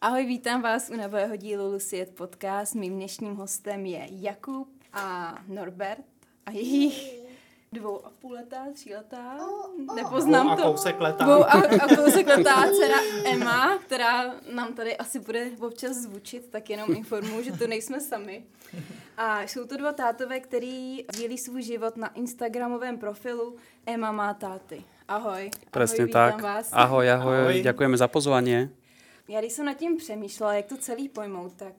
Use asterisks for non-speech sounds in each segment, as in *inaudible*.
Ahoj, vítám vás u nového dílu Luciet Podcast. Mým dnešním hostem je Jakub a Norbert a jejich dvou a půl letá, tříletá, nepoznám Dvou a to. kousek letá. Dvou a, a kousek letá dcera Emma, která nám tady asi bude občas zvučit, tak jenom informuji, že to nejsme sami. A jsou to dva tátové, který dílí svůj život na Instagramovém profilu Emma má táty. Ahoj. Presne ahoj, tak. Vás. Ahoj, ahoj, Ahoj. ďakujeme za pozvanie. Já když jsem nad tím přemýšlela, jak to celý pojmout, tak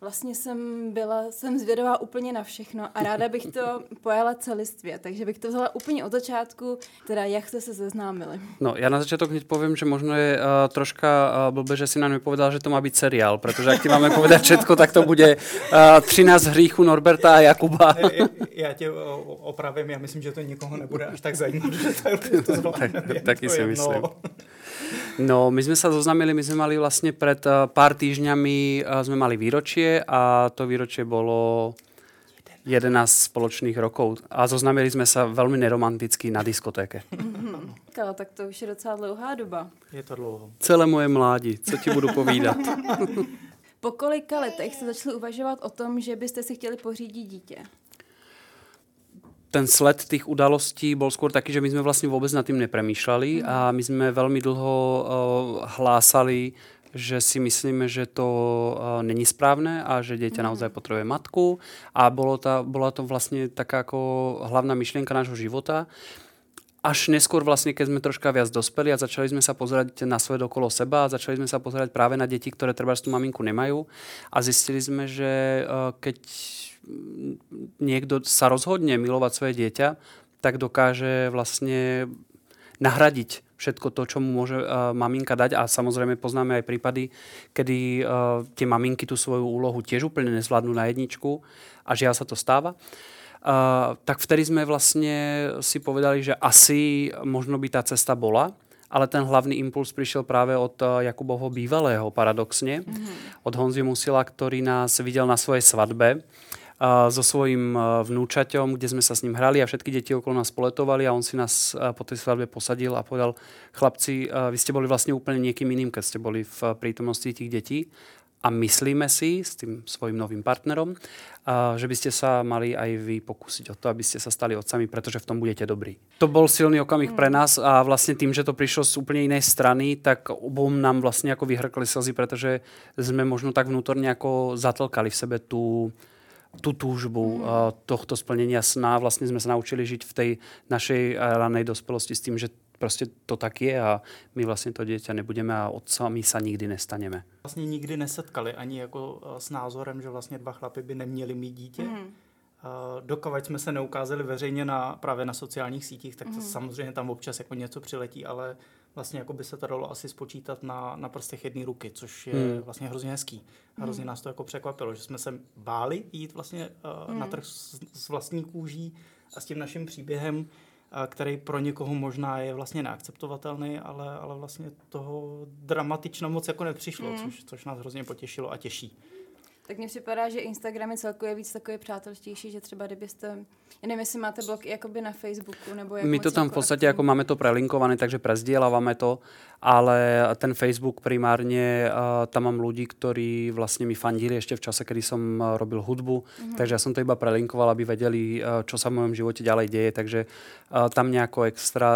vlastně jsem byla, jsem zvědavá úplně na všechno a ráda bych to *laughs* pojala celistvě, takže bych to vzala úplně od začátku, teda jak jste se seznámili. No, ja na začiatok hneď poviem, že možno je uh, troška uh, blbé, že si nám nepovedal, že to má byť seriál, pretože ak ti máme povedať všetko, tak to bude uh, 13 hříchů Norberta a Jakuba. Já- Já tě opravím, já myslím, že to nikoho nebude až tak zajímat, že to, zvládne. *laughs* Tak- taky si myslím. No, my sme sa zoznámili, my sme mali vlastne pred uh, pár týždňami uh, sme mali výročie a to výročie bolo 11 spoločných rokov. A zoznámili sme sa veľmi neromanticky na diskotéke. Kala, tak to už je docela dlouhá doba. Je to dlouho. Celé moje mládí, co ti budu povídat. *laughs* Po kolika letech jste začali uvažovat o tom, že byste si chtěli pořídit dítě? ten sled tých udalostí bol skôr taký, že my sme vlastne vôbec nad tým nepremýšľali a my sme veľmi dlho uh, hlásali, že si myslíme, že to uh, není správne a že dieťa naozaj potrebuje matku. A bolo ta, bola to vlastne taká ako hlavná myšlienka nášho života. Až neskôr vlastne, keď sme troška viac dospeli a začali sme sa pozerať na svet okolo seba a začali sme sa pozerať práve na deti, ktoré treba tú maminku nemajú a zistili sme, že uh, keď mm, niekto sa rozhodne milovať svoje dieťa, tak dokáže vlastne nahradiť všetko to, čo mu môže uh, maminka dať. A samozrejme poznáme aj prípady, kedy uh, tie maminky tú svoju úlohu tiež úplne nezvládnu na jedničku a žiaľ sa to stáva. Uh, tak vtedy sme vlastne si povedali, že asi možno by tá cesta bola, ale ten hlavný impuls prišiel práve od uh, Jakubovho bývalého, paradoxne, od Honzi Musila, ktorý nás videl na svojej svadbe so svojím vnúčaťom, kde sme sa s ním hrali a všetky deti okolo nás poletovali a on si nás po tej svadbe posadil a povedal, chlapci, vy ste boli vlastne úplne niekým iným, keď ste boli v prítomnosti tých detí a myslíme si s tým svojim novým partnerom, že by ste sa mali aj vy pokúsiť o to, aby ste sa stali otcami, pretože v tom budete dobrí. To bol silný okamih pre nás a vlastne tým, že to prišlo z úplne inej strany, tak obom nám vlastne ako vyhrkli slzy, pretože sme možno tak vnútorne ako zatlkali v sebe tú, tú túžbu uh, tohto splnenia sna. Vlastne sme sa naučili žiť v tej našej uh, ranej dospelosti s tým, že prostě to tak je a my vlastně to dieťa nebudeme a otcami sa nikdy nestaneme. Vlastně nikdy nesetkali ani jako eh, s názorem, že vlastně dva chlapy by neměli mít dítě. Mm. Dokovat jsme se neukázali veřejně na, právě na sociálních sítích, tak to samozřejmě tam občas jako něco přiletí, ale vlastně jako by se to dalo asi spočítat na, na prstech jedné ruky, což je Hmm. vlastně hrozně hezký. A hrozně nás to jako překvapilo, že jsme se báli jít vlastně uh, na trh s, s vlastní kůží a s tím naším příběhem, a který pro někoho možná je vlastně neakceptovatelný, ale, ale vlastně toho dramatično moc jako nepřišlo, mm. což, což nás hrozně potěšilo a těší. Tak mně připadá, že Instagram je celkově víc takový přátelštější, že třeba kdybyste, já nevím, jestli máte blog jakoby na Facebooku, nebo jak My to tam v jako podstate, aktivní. ako máme to prelinkované, takže prezdielávame to, ale ten Facebook primárne, uh, tam mám ľudí, ktorí vlastne mi fandili ešte v čase, som uh, robil hudbu, takže ja som to iba prelinkoval, aby vedeli, čo sa v mojom živote ďalej deje, takže tam nejako extra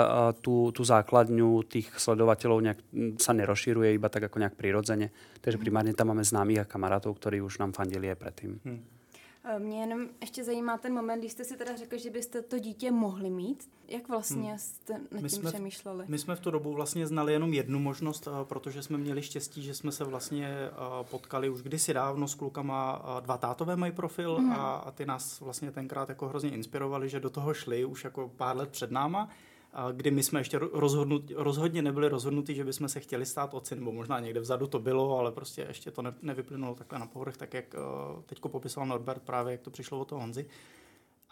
tú, tú základňu tých sledovateľov nejak mm, sa nerozširuje, iba tak ako nejak prirodzene. Takže primárne tam máme známych a kamarátov, ktorí už nám fandili aj predtým. Eh, Mě jenom ještě zajímá ten moment, když jste si teda řekli, že byste to dítě mohli mít. Jak vlastně jste nad My tím jsme v- přemýšleli? My jsme v tu dobu vlastně znali jenom jednu možnost, eh, protože jsme měli štěstí, že jsme se vlastně eh, potkali už kdysi dávno s klukama. Dva tátové mají profil Mhm. a, a ty nás vlastně tenkrát jako hrozně inspirovali, že do toho šli už jako pár let před náma, kdy my jsme ještě ro- rozhodnut, rozhodně nebyli rozhodnutí, že bychom se chtěli stát otci, nebo možná někde vzadu to bylo, ale prostě ještě to ne, nevyplynulo takhle na povrch, tak jak teď popisoval Norbert právě, jak to přišlo od toho Honzy.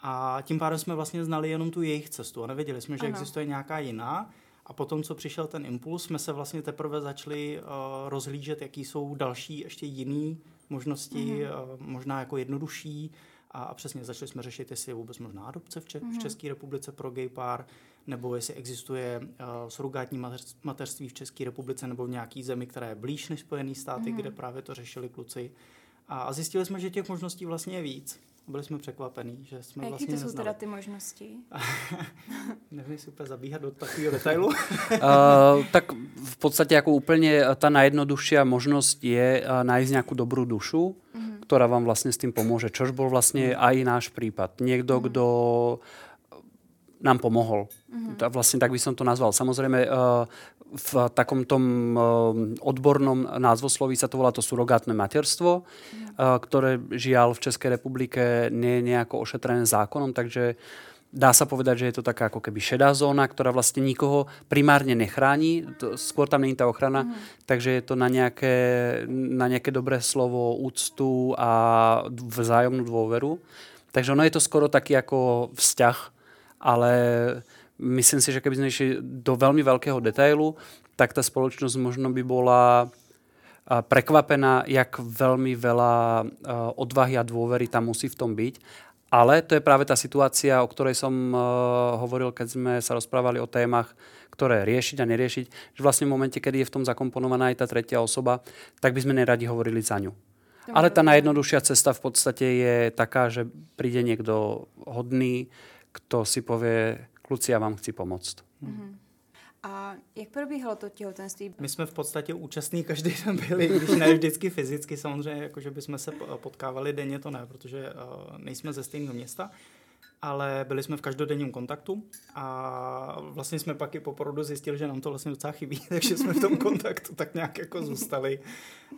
A tím pádem jsme vlastně znali jenom tu jejich cestu a nevěděli jsme, že Ano. existuje nějaká jiná. A potom, co přišel ten impuls, jsme se vlastně teprve začali uh, rozhlížet, jaký jsou další ještě jiné možnosti, mm-hmm. uh, možná jako jednodušší. A, a přesně začali jsme řešit, jestli je vůbec možná adopce v, Če- v České republice pro gay pár, nebo jestli existuje uh, surogátní mateřství v České republice nebo v nějaký zemi, která je blíž než Spojené státy, mm. kde právě to řešili kluci. A zjistili jsme, že těch možností vlastně je víc. Byli jsme překvapení, že jsme a jaký vlastně to jsou teda ty možnosti? *laughs* Nevím, jestli úplně zabíhat do takového detailu. uh, *laughs* tak v podstatě jako úplně ta najjednodušší možnost je uh, najít nějakou dobrou dušu, mm-hmm. která vám vlastně s tím pomůže, což byl vlastně mm-hmm. i náš případ. Někdo, mm-hmm. kdo nám pomohol. Mm-hmm. Vlastně tak by som to nazval. Samozřejmě uh, v takom tom uh, odbornom názvosloví sa to volá to surogátne materstvo, mm. uh, ktoré žiaľ v Českej republike nie je nejako ošetrené zákonom, takže dá sa povedať, že je to taká ako keby šedá zóna, ktorá vlastne nikoho primárne nechrání, to, skôr tam není tá ochrana, mm. takže je to na nejaké, na nejaké dobré slovo, úctu a vzájomnú dôveru. Takže ono je to skoro taký ako vzťah, ale myslím si, že keby sme išli do veľmi veľkého detailu, tak ta spoločnosť možno by bola prekvapená, jak veľmi veľa odvahy a dôvery tam musí v tom byť. Ale to je práve tá situácia, o ktorej som hovoril, keď sme sa rozprávali o témach, ktoré riešiť a neriešiť, že vlastne v momente, kedy je v tom zakomponovaná aj tá tretia osoba, tak by sme neradi hovorili za ňu. Ale tá najjednoduššia cesta v podstate je taká, že príde niekto hodný, kto si povie, kluci, já vám chci pomoct. Mm-hmm. A jak probíhalo to těhotenství? My jsme v podstatě účastní každý den byli, když ne vždycky fyzicky, samozřejmě, jako že bychom se potkávali denně, to ne, protože uh, nejsme ze stejného města, ale byli jsme v každodenním kontaktu a vlastně jsme pak i po porodu zjistili, že nám to vlastně docela chybí, *laughs* takže jsme v tom *laughs* kontaktu tak nějak jako zůstali.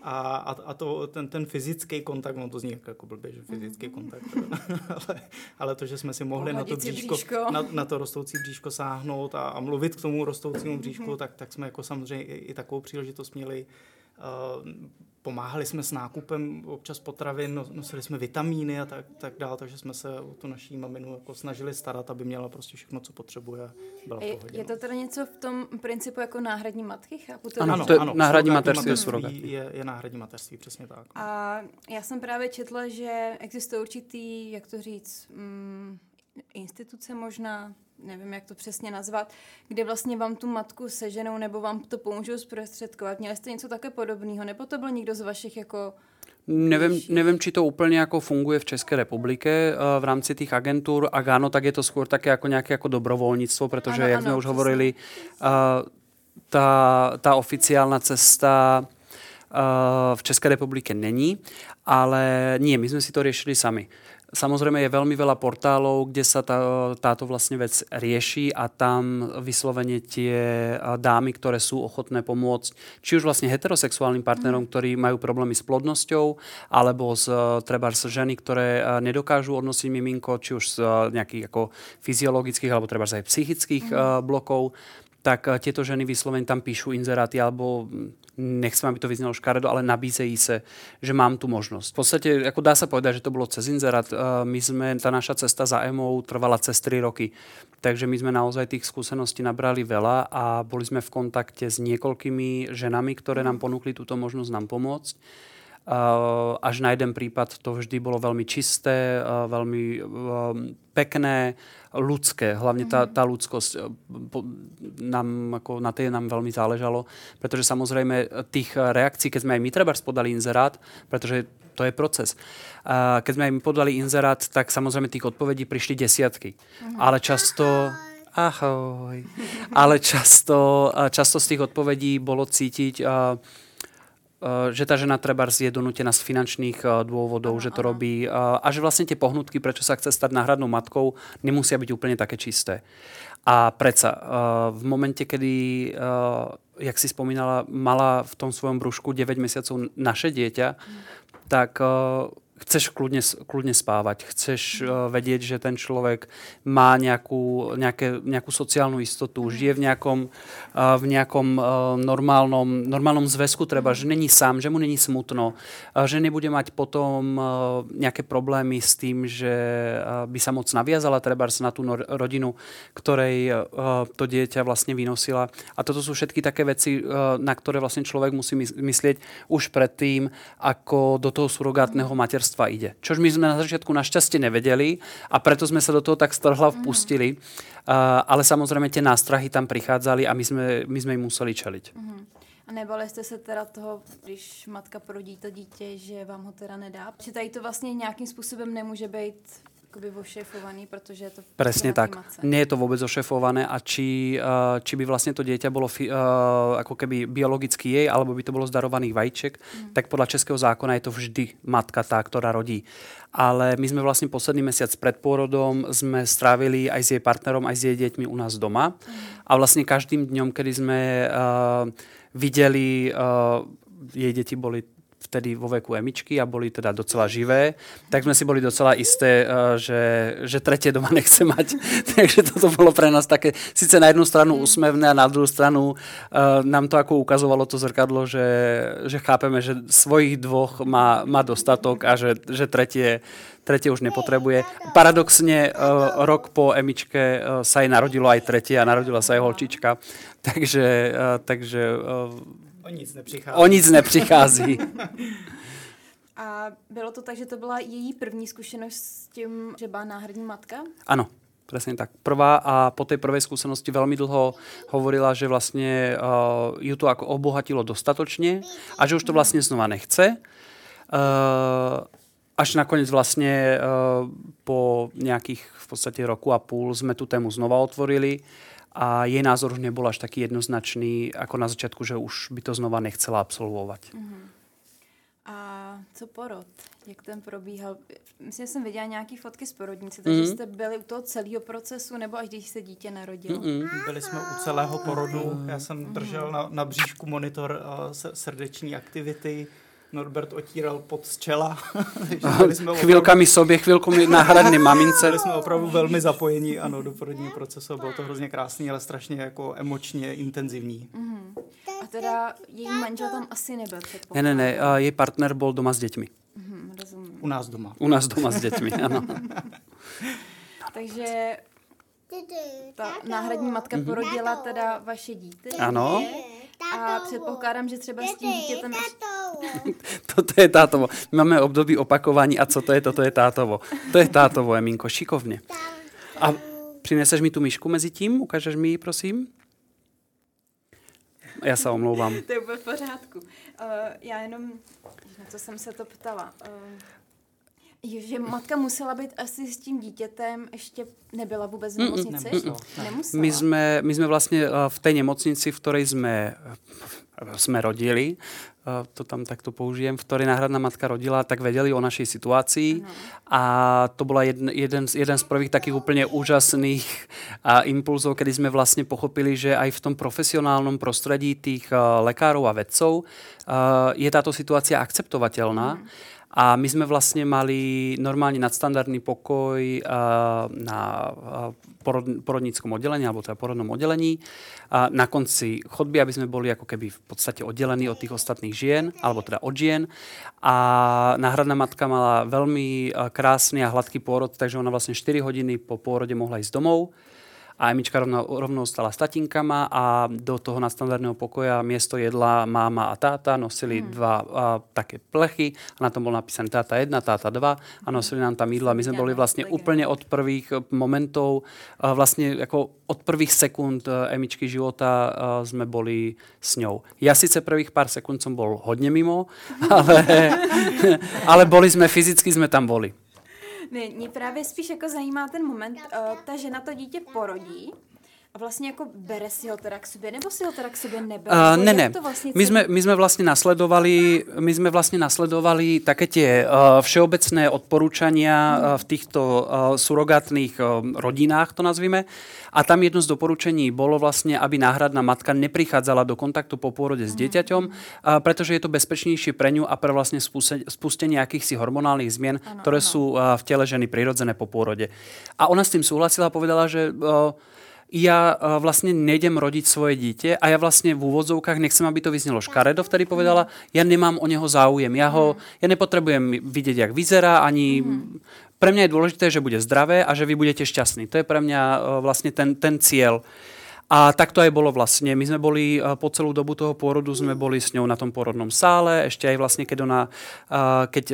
A, a, a to, ten, ten fyzický kontakt, no to zní jako blbě, že fyzický mhm. kontakt, *laughs* ale, ale to, že jsme si mohli na to, bříško, Na, na to rostoucí bříško sáhnout a, a mluvit k tomu rostoucímu bříšku, mm-hmm. tak, tak jsme jako samozřejmě i, i takovou příležitost měli uh, pomáhali jsme s nákupem občas potravin, no, nosili jsme vitamíny a tak, tak dále, takže jsme se o tu naší maminu jako snažili starat, aby měla prostě všechno, co potřebuje byla pohodě. Je, to teda něco v tom principu jako náhradní matky? Chápu to? Ano, to je ano, náhradní mateřství je, je náhradní mateřství, přesně tak. A já jsem právě četla, že existuje určitý, jak to říct, mm, instituce možná, nevím, jak to přesně nazvat, kde vlastně vám tu matku seženou nebo vám to pomůžou zprostředkovat. Měli jste něco také podobného? Nebo to byl někdo z vašich jako Nevím, nevím, či to úplně jako funguje v České republice uh, v rámci těch agentur. A ano, tak je to skôr také jako nějaké jako dobrovolnictvo, protože, ano, jak ano, jsme už hovorili, uh, ta, ta oficiálna cesta uh, v České republike není, ale nie, my jsme si to řešili sami. Samozrejme je veľmi veľa portálov, kde sa tá, táto vlastne vec rieši a tam vyslovene tie dámy, ktoré sú ochotné pomôcť, či už vlastne heterosexuálnym partnerom, mm. ktorí majú problémy s plodnosťou, alebo z, treba z ženy, ktoré nedokážu odnosiť miminko, či už z nejakých ako fyziologických alebo treba aj psychických mm. blokov, tak tieto ženy vyslovene tam píšu inzeráty alebo nechcem, aby to vyznalo škaredo, ale nabízejí se, že mám tu možnost. V podstatě, jako dá se povedať, že to bylo cez inzerát. My jsme, ta naša cesta za EMO trvala cez 3 roky. Takže my jsme naozaj tých skúseností nabrali veľa a boli sme v kontakte s niekoľkými ženami, ktoré nám ponúkli túto možnosť nám pomôcť. Až na jeden prípad to vždy bolo veľmi čisté, veľmi pekné, ľudské. Hlavne tá, tá ľudskosť, eh, nám, ako, na tej nám veľmi záležalo, pretože samozrejme tých reakcií, keď sme aj my treba podali inzerát, pretože to je proces. Keď sme aj my podali inzerát, tak samozrejme tých odpovedí prišli desiatky. Uh-huh. Ale často ahoj. *laughs* Ale často, často z tých odpovedí bolo cítiť, Eh, že ta žena treba je donutená z finančných eh, dôvodov, ano, že to ano. robí eh, a že vlastně tie pohnutky, prečo sa chce stať náhradnou matkou, nemusia byť úplne také čisté. A predsa v momente, kedy, jak si spomínala, mala v tom svojom brúšku 9 mesiacov naše dieťa, tak chceš kľudne, kľudne spávať, chceš uh, vedieť, že ten človek má nejakú, nejaké, nejakú sociálnu istotu, mm. žije v nejakom, uh, v nejakom uh, normálnom, normálnom zväzku, treba, že není sám, že mu není smutno, uh, že nebude mať potom uh, nejaké problémy s tým, že uh, by sa moc naviazala treba na tú rodinu, ktorej uh, to dieťa vlastne vynosila. A toto sú všetky také veci, uh, na ktoré vlastne človek musí myslieť už predtým, ako do toho surogátneho materstva materstva ide. Čož my sme na začiatku našťastie nevedeli a preto sme sa do toho tak strhla vpustili. Uh, ale samozrejme tie nástrahy tam prichádzali a my sme, my sme im museli čeliť. Mm-hmm. A nebali jste se teda toho, když matka porodí to dítě, že vám ho teda nedá? Že tady to vlastně nějakým způsobem nemůže být akoby ošefovaný, protože je to Presne tak. Matce. Nie je to vôbec ošefované a či, uh, či by vlastne to dieťa bolo uh, ako keby biologicky jej, alebo by to bolo zdarovaných vajíček, mm. tak podľa českého zákona je to vždy matka tá, ktorá rodí. Ale my sme vlastne posledný mesiac pred pôrodom sme strávili aj s jej partnerom, aj s jej deťmi u nás doma. Mm. A vlastne každým dňom, kedy sme uh, videli, uh, jej deti boli vtedy vo veku emičky a boli teda docela živé, tak sme si boli docela isté, eh, že, že tretie doma *laughs* nechce mať. *laughs* Takže toto bolo pre nás také, síce na jednu stranu úsmevné a na druhú stranu uh, nám to ako ukazovalo to zrkadlo, že, že chápeme, že svojich dvoch má, má dostatok a že, že tretie, tretie už nepotrebuje. Paradoxne uh, rok po emičke sa jej narodilo aj tretie a narodila sa aj holčička. Takže, takže O nic nepřichází. O nic nepřichází. *laughs* A bylo to tak, že to byla její první zkušenost s tím, že byla náhradní matka? Ano, Presne tak. Prvá a po tej prvej skúsenosti veľmi dlho hovorila, že vlastne uh, ju to ako obohatilo dostatočne a že už to vlastne znova nechce. Uh, až nakoniec vlastne uh, po nejakých v podstate roku a půl sme tu tému znova otvorili a jej názor už nebol až taký jednoznačný ako na začiatku, že už by to znova nechcela absolvovať. Uh-huh. A co porod? Jak ten probíhal? Myslím, že jsem viděla nějaké fotky z porodnice, takže mm. jste byli u toho celého procesu, nebo až když se dítě narodilo? Mm-mm. Byli jsme u celého porodu. Já jsem držel na, na bříšku monitor uh, srdeční aktivity, Norbert otíral pod z čela. *laughs* jsme Chvilkami sobě, chvilku náhradný mamince. Byli jsme opravdu velmi zapojení ano, do porodního procesu. Bylo to hrozně krásný, ale strašně jako emočně intenzivní. Mm-hmm. A teda její manžel tam asi nebyl Ne, ne, ne, uh, její partner byl doma s dětmi. Mm-hmm, U nás doma. U nás doma s dětmi, ano. *laughs* Takže ta náhradní matka mhm. porodila teda vaše dítě. Ano. A předpokládám, že třeba s tím dítětem... *laughs* Toto je tátovo. My máme období opakování a co to je, toto je tátovo. To je tátovo, Eminko, šikovně. A přineseš mi tu myšku mezi tím? Ukážeš mi ji, prosím? Já se omlouvám. *laughs* to je v pořádku. Uh, já jenom, na co jsem se to ptala. Uh, že matka musela být asi s tím dítětem, ještě nebyla vůbec v nemocnici? Nemusela. Nemusela. My jsme, my jsme vlastně eh, v té nemocnici, v které jsme, eh, jsme rodili, eh, to tam takto použijem, v ktorej náhradná matka rodila, tak vedeli o našej situácii uh-huh. a to bola jeden, jeden, jeden z prvých takých úplne úžasných a, impulzov, kedy sme vlastne pochopili, že aj v tom profesionálnom prostredí tých uh, lekárov a vedcov je táto situácia akceptovateľná. Uh-huh a my sme vlastne mali normálne nadstandardný pokoj uh, na uh, porod, porodníckom oddelení, alebo teda porodnom oddelení. A na konci chodby, aby sme boli ako keby v podstate oddelení od tých ostatných žien, alebo teda od žien. A náhradná matka mala veľmi uh, krásny a hladký pôrod, takže ona vlastne 4 hodiny po pôrode mohla ísť domov a Emička rovno, rovnou stala s tatinkama a do toho nadstandardného pokoja miesto jedla máma a táta nosili hmm. dva a, také plechy a na tom bol napísaný táta 1, táta 2 a nosili nám tam jídla. My sme boli vlastne úplne od prvých eh, momentov, vlastne ako od prvých sekúnd eh, Emičky života eh, sme boli s ňou. Ja síce prvých pár sekúnd som bol hodne mimo, *laughs* ale, *laughs* ale boli sme, fyzicky sme tam boli. Mě právě spíš jako zajímá ten moment, uh, ta žena to dítě porodí, a vlastně jako bere si ho teda k sobě, nebo si ho teda k sobě nebere? Uh, ne, ne. Vlastně my, jsme, my jsme vlastně nasledovali, my jsme vlastně nasledovali také tie uh, všeobecné odporúčania uh, v týchto uh, surogátnych uh, rodinách, to nazvíme. A tam jedno z doporučení bolo vlastne, aby náhradná matka neprichádzala do kontaktu po pôrode s dieťaťom, uh, pretože je to bezpečnejšie pre ňu a pre vlastne spustenie akýchsi hormonálnych zmien, ano, ktoré ano. sú uh, v tele ženy prirodzené po pôrode. A ona s tým súhlasila a povedala, že uh, ja uh, vlastne nejdem rodiť svoje dieťa a ja vlastne v úvodzovkách, nechcem, aby to vyznelo škaredo, vtedy povedala, ja nemám o neho záujem, ja, ho, ja nepotrebujem vidieť, jak vyzerá, ani pre mňa je dôležité, že bude zdravé a že vy budete šťastní. To je pre mňa uh, vlastne ten, ten cieľ. A tak to aj bolo vlastne. My sme boli po celú dobu toho pôrodu, sme boli s ňou na tom porodnom sále, ešte aj vlastne, keď ona keď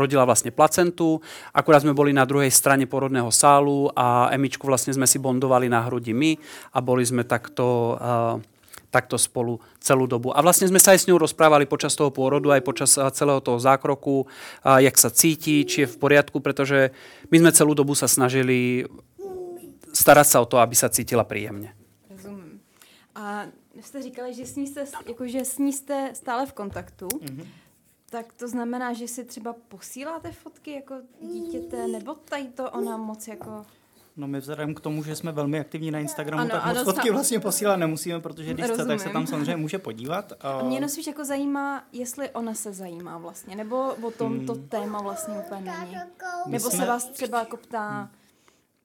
rodila vlastne placentu. Akurát sme boli na druhej strane porodného sálu a Emičku vlastne sme si bondovali na hrudi my a boli sme takto takto spolu celú dobu. A vlastne sme sa aj s ňou rozprávali počas toho pôrodu, aj počas celého toho zákroku, jak sa cíti, či je v poriadku, pretože my sme celú dobu sa snažili starať sa o to, aby sa cítila príjemne. Rozumím. A jste říkali, že s ní jste, jako, že s ní jste stále v kontaktu. Mm-hmm. Tak to znamená, že si třeba posíláte fotky jako dítěte, nebo tady to ona moc jako... No my vzhledem k tomu, že jsme velmi aktivní na Instagramu, ano, tak ano, moc fotky vlastně posílat nemusíme, protože když chce, tak se tam samozřejmě může podívat. A mě jenom spíš jako zajímá, jestli ona se zajímá vlastně, nebo o tom to hmm. téma vlastně úplně není. Nebo jsme... se vás třeba jako ptá... Hmm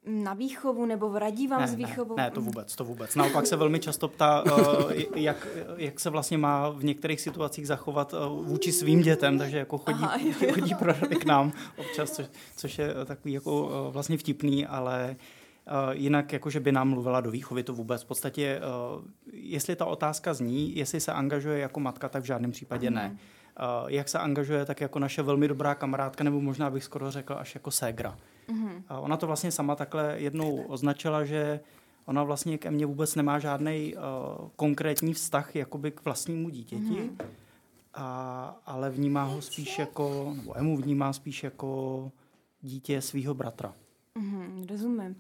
na výchovu nebo vradí vám ne, z výchovu? Ne, ne, to vůbec, to vůbec. Naopak se velmi často ptá, uh, *laughs* jak, jak se vlastně má v některých situacích zachovat uh, vůči svým dětem, takže jako chodí, Aha, chodí pro k nám občas, což, což je takový jako uh, vlastně vtipný, ale jinak jako, že by nám mluvila do výchovy, to vůbec. V podstatě, jestli ta otázka zní, jestli se angažuje jako matka, tak v žádném případě ne. Jak se angažuje, tak jako naše velmi dobrá kamarádka, nebo možná bych skoro řekl až jako ségra. Mm-hmm. A ona to vlastně sama takhle jednou označila, že ona vlastně ke mně vůbec nemá žádný uh, konkrétní vztah jakoby k vlastnímu dítěti, mm-hmm. a, ale vnímá ho spíš jako, nebo Emu vnímá spíš jako dítě svého bratra. Mm-hmm, rozumím.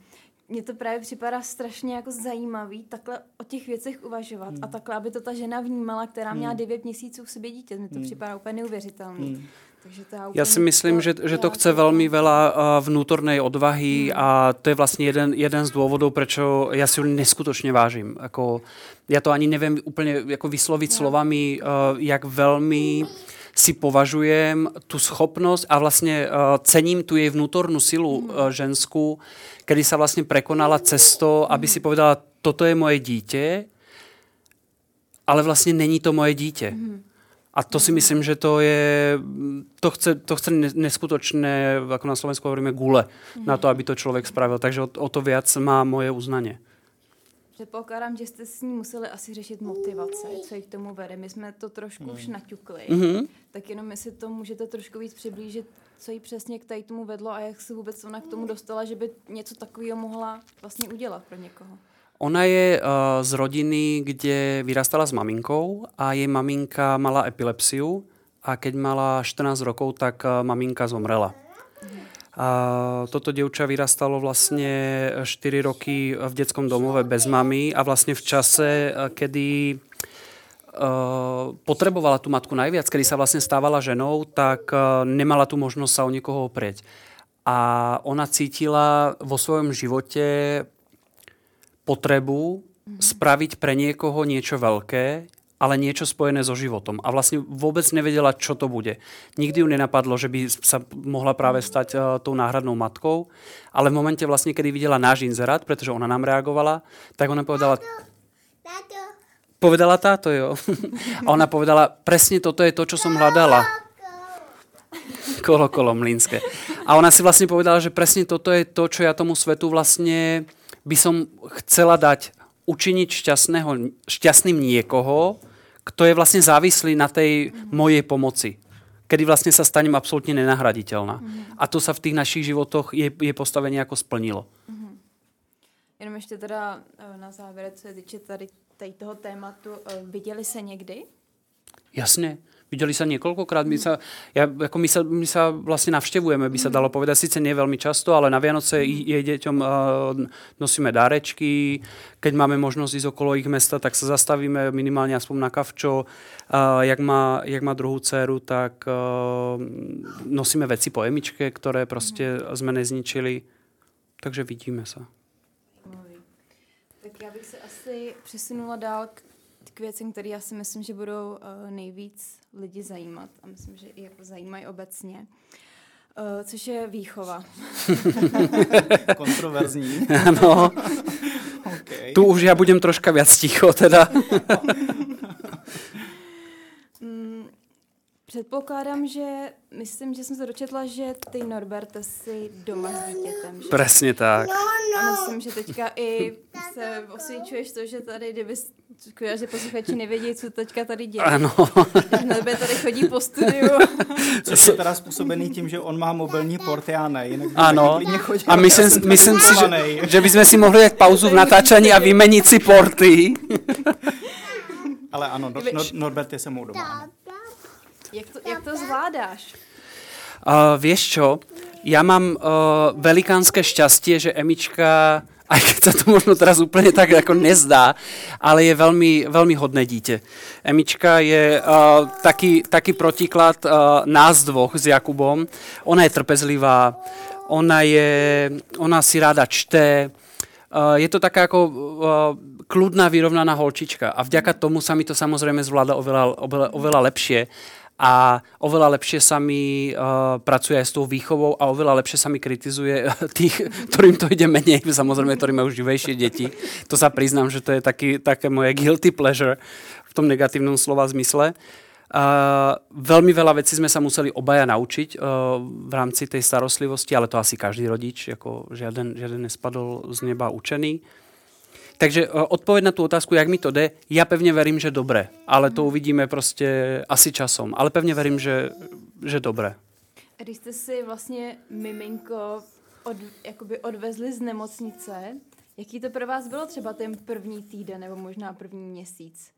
Mně to právě připadá strašně jako zajímavý takhle o těch věcech uvažovat hmm. a takhle, aby to ta žena vnímala, která měla 9 hmm. měsíců v sobě dítě. Mně to hmm. připadá úplně neuvěřitelný. Hmm. Takže to já, já si myslím, že, že to chce velmi veľa vnútornej odvahy hmm. a to je vlastně jeden, jeden z důvodů, proč já si ho neskutečně vážím. Jako, já to ani nevím úplně jako vyslovit no. slovami, jak velmi si považujem tu schopnosť a vlastne uh, cením tu jej vnútornú silu uh, ženskú, kedy sa vlastne prekonala cesto, aby si povedala, toto je moje dítě, ale vlastně není to moje dítě. Mm. A to si myslím, že to je, to chce, to chce neskutočné, jako na Slovensku hovoríme, gule na to, aby to člověk spravil. Takže o, o to viac má moje uznanie. Předpokládám, že jste s ní museli asi řešit motivace, co ji k tomu vede. My jsme to trošku mm. už naťukli, mm-hmm. tak jenom jestli to můžete trošku víc přiblížit, co jí přesně k tady tomu vedlo a jak se vůbec ona k tomu dostala, že by něco takového mohla vlastně udělat pro někoho. Ona je uh, z rodiny, kde vyrastala s maminkou a jej maminka mala epilepsiu a keď mala 14 rokov, tak uh, maminka zomrela. A toto dievča vyrastalo vlastne 4 roky v detskom domove bez mamy a vlastne v čase, kedy Uh, potrebovala tú matku najviac, kedy sa vlastne stávala ženou, tak nemala tu možnosť sa o niekoho oprieť. A ona cítila vo svojom živote potrebu mm-hmm. spraviť pre niekoho niečo veľké, ale niečo spojené so životom. A vlastne vôbec nevedela, čo to bude. Nikdy ju nenapadlo, že by sa mohla práve stať uh, tou náhradnou matkou, ale v momente vlastne, kedy videla náš inzerát, pretože ona nám reagovala, tak ona povedala... Táto, táto. Povedala táto, jo. A ona povedala, presne toto je to, čo som hľadala. Kolo, kolo, mlínske. A ona si vlastne povedala, že presne toto je to, čo ja tomu svetu vlastne by som chcela dať učiniť šťastného, šťastným niekoho, kto je vlastne závislý na tej mm. mojej pomoci. Kedy vlastne sa stanem absolútne nenahraditeľná. Mm. A to sa v tých našich životoch je, je postavenie ako splnilo. Mm. Jenom ještě teda eh, na závěr, co se týče tady, tady toho tématu, eh, viděli se někdy? Jasně. Videli sa niekoľkokrát. My sa, ja, ako my, sa, my sa vlastne navštevujeme, by sa dalo povedať. Sice nie veľmi často, ale na Vianoce jej deťom uh, nosíme dárečky. Keď máme možnosť ísť okolo ich mesta, tak sa zastavíme minimálne aspoň na kavčo. Uh, jak, má, jak má druhú dceru, tak uh, nosíme veci po emičke, ktoré proste sme nezničili. Takže vidíme sa. Tak já bych se asi přesunula dál k věcem, které já si myslím, že budou uh, nejvíc lidi zajímat a myslím, že i jako zajímají obecně. Uh, což je výchova. *laughs* Kontroverzní. *laughs* Ano. okay. Tu už já budem troška víc ticho teda. *laughs* Předpokládám, že myslím, že jsem se dočetla, že ty Norberte si doma s dítětem. Že? Presne tak. A myslím, že teďka i se osvědčuješ to, že tady, kdyby škoda, že posluchači nevědí, co teďka tady děje. Ano. Nebe tady chodí po studiu. *laughs* Což je teda způsobený tím, že on má mobilní port, já ne. Jinak by Ano. chodil, A myslím, myslím si, že, že by sme si mohli dať pauzu v natáčaní a vymeniť si porty. Ale ano, no, Kdyby- no, Norbert je se mnou doma. ano. Jak to, jak to zvládáš? Uh, vieš čo, ja mám uh, velikánske šťastie, že Emička, aj keď sa to možno teraz úplne tak ako nezdá, ale je veľmi, veľmi hodné dítě. Emička je uh, taký, taký protiklad uh, nás dvoch s Jakubom. Ona je trpezlivá, ona, je, ona si ráda čte, Uh, je to taká ako uh, kľudná, vyrovnaná holčička a vďaka tomu sa mi to samozrejme zvláda oveľa, oveľa, oveľa lepšie a oveľa lepšie sa mi uh, pracuje aj s tou výchovou a oveľa lepšie sa mi kritizuje *laughs* tých, ktorým to ide menej, samozrejme, ktorí majú živejšie deti. To sa priznám, že to je taký, také moje guilty pleasure v tom negatívnom slova zmysle. Uh, veľmi veľa vecí sme sa museli obaja naučiť uh, v rámci tej starostlivosti, ale to asi každý rodič, ako žiaden, žiaden nespadol z neba učený. Takže uh, odpoveď na tú otázku, jak mi to jde, ja pevne verím, že dobre, ale to uvidíme prostě asi časom. Ale pevne verím, že, že dobre. A Když jste si vlastně miminko od, jakoby odvezli z nemocnice, jaký to pro vás bylo třeba ten první týden nebo možná první měsíc?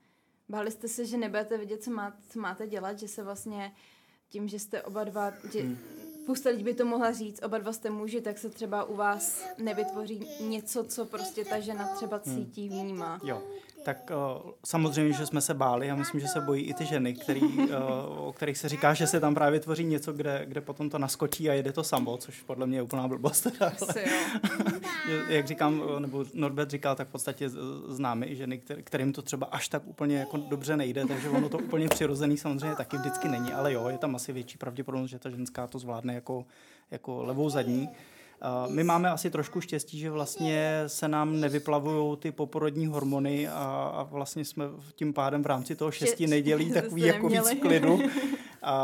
Báli jste se, že nebudete vědět, co, má, co máte dělat, že se vlastně tím, že jste oba dva, že spousta lidí by to mohla říct, oba dva jste muži, tak se třeba u vás nevytvoří něco, co prostě ta žena třeba cítí, vnímá. Jo, tak uh, samozřejmě, že jsme se báli a myslím, že se bojí i ty ženy, který, uh, o kterých se říká, že se tam právě tvoří něco, kde, kde potom to naskočí a jede to samo, což podle mě je úplná blbost. *laughs* Ale, *laughs* jak říkám, eh, nebo Norbert říkal, tak v podstatě známe i ženy, kter- kterým to třeba až tak úplně jako dobře nejde, takže ono to úplně přirozený samozřejmě taky vždycky není, ale jo, je tam asi větší pravděpodobnost, že ta ženská to zvládne jako, jako levou zadní. My máme asi trošku štěstí, že vlastně se nám nevyplavují ty poporodní hormony a, a vlastně jsme tím pádem v rámci toho šesti nedělí takový jako víc klidu. *laughs* A,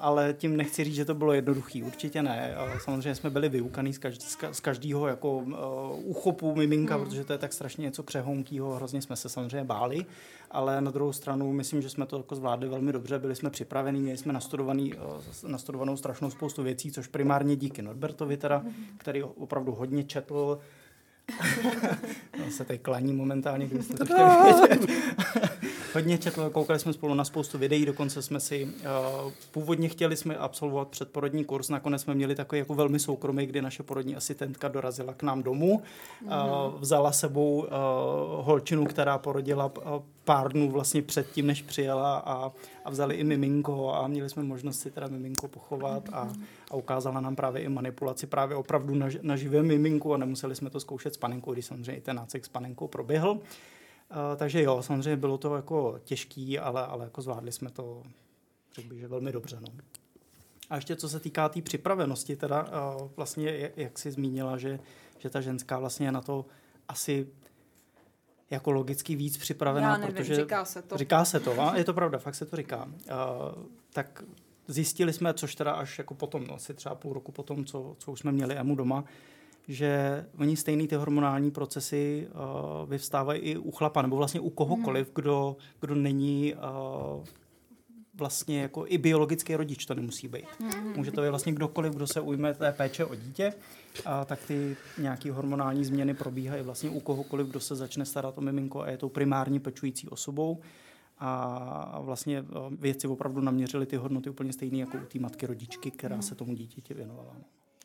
ale tím nechci říct, že to bylo jednoduchý. Určitě ne. A samozřejmě jsme byli vyukaný z, každý, z ka- z každého jako uh, uchopu miminka, hmm. protože to je tak strašně něco přehonkýho. Hrozně jsme se samozřejmě báli, ale na druhou stranu myslím, že jsme to jako zvládli velmi dobře. Byli jsme připravení, měli jsme nastudovaný, uh, nastudovanou strašnou spoustu věcí, což primárně díky Norbertovi teda, který opravdu hodně četl. *laughs* no, se tady klaní momentálně, kdybyste to *laughs* chtěli vědět. Hodně četl, koukali jsme spolu na spoustu videí, dokonce jsme si uh, původně chtěli jsme absolvovat předporodní kurz, nakonec jsme měli takový jako velmi soukromý, kdy naše porodní asistentka dorazila k nám domů, uh, vzala sebou uh, holčinu, která porodila uh, pár dnů vlastně předtím, než přijela a, a vzali i miminko a měli jsme možnost si teda miminko pochovat a, a ukázala nám právě i manipulaci právě opravdu na, na živém miminku a nemuseli jsme to zkoušet s panenkou, když samozřejmě i ten nácek s panenkou proběhl. Uh, takže jo, samozřejmě bylo to jako těžký, ale, ale jako zvládli jsme to, řekl bych, že velmi dobře. No. A ještě co se týká té tý připravenosti, teda uh, vlastně, jak, jsi zmínila, že, že ta ženská vlastně je na to asi jako logicky víc připravená, Já nevím, protože říká se to. Říká se to, a je to pravda, fakt se to říká. Uh, tak zjistili jsme, což teda až jako potom, no, asi třeba půl roku potom, co, co už jsme měli Emu doma, že oni stejný ty hormonální procesy uh, vyvstávají i u chlapa, nebo vlastně u kohokoliv, kdo, kdo není uh, vlastně jako i biologický rodič to nemusí být. Může to být vlastně kdokoliv, kdo se ujme té péče o dítě, a tak ty nějaké hormonální změny probíhají vlastně u kohokoliv, kdo se začne starat o miminko a je tou primární pečující osobou. A vlastně eh, vědci opravdu naměřili ty hodnoty úplně stejné jako u té matky rodičky, která se tomu dítěti věnovala.